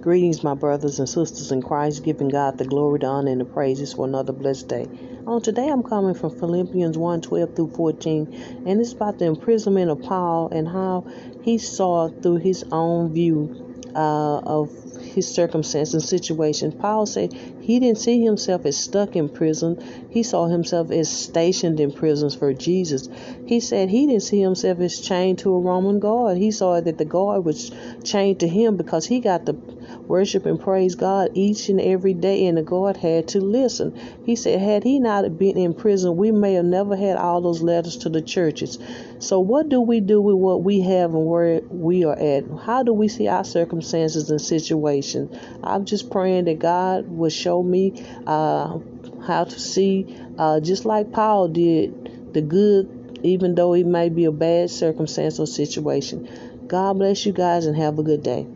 Greetings, my brothers and sisters in Christ, giving God the glory, the honor, and the praises for another blessed day. On today, I'm coming from Philippians 1 12 through 14, and it's about the imprisonment of Paul and how he saw through his own view uh, of his circumstance and situation. Paul said he didn't see himself as stuck in prison. He saw himself as stationed in prisons for Jesus. He said he didn't see himself as chained to a Roman guard. He saw that the guard was chained to him because he got to worship and praise God each and every day, and the guard had to listen. He said, had he not been in prison, we may have never had all those letters to the churches. So, what do we do with what we have and where we are at? How do we see our circumstances and situations? I'm just praying that God will show me uh, how to see, uh, just like Paul did, the good, even though it may be a bad circumstance or situation. God bless you guys and have a good day.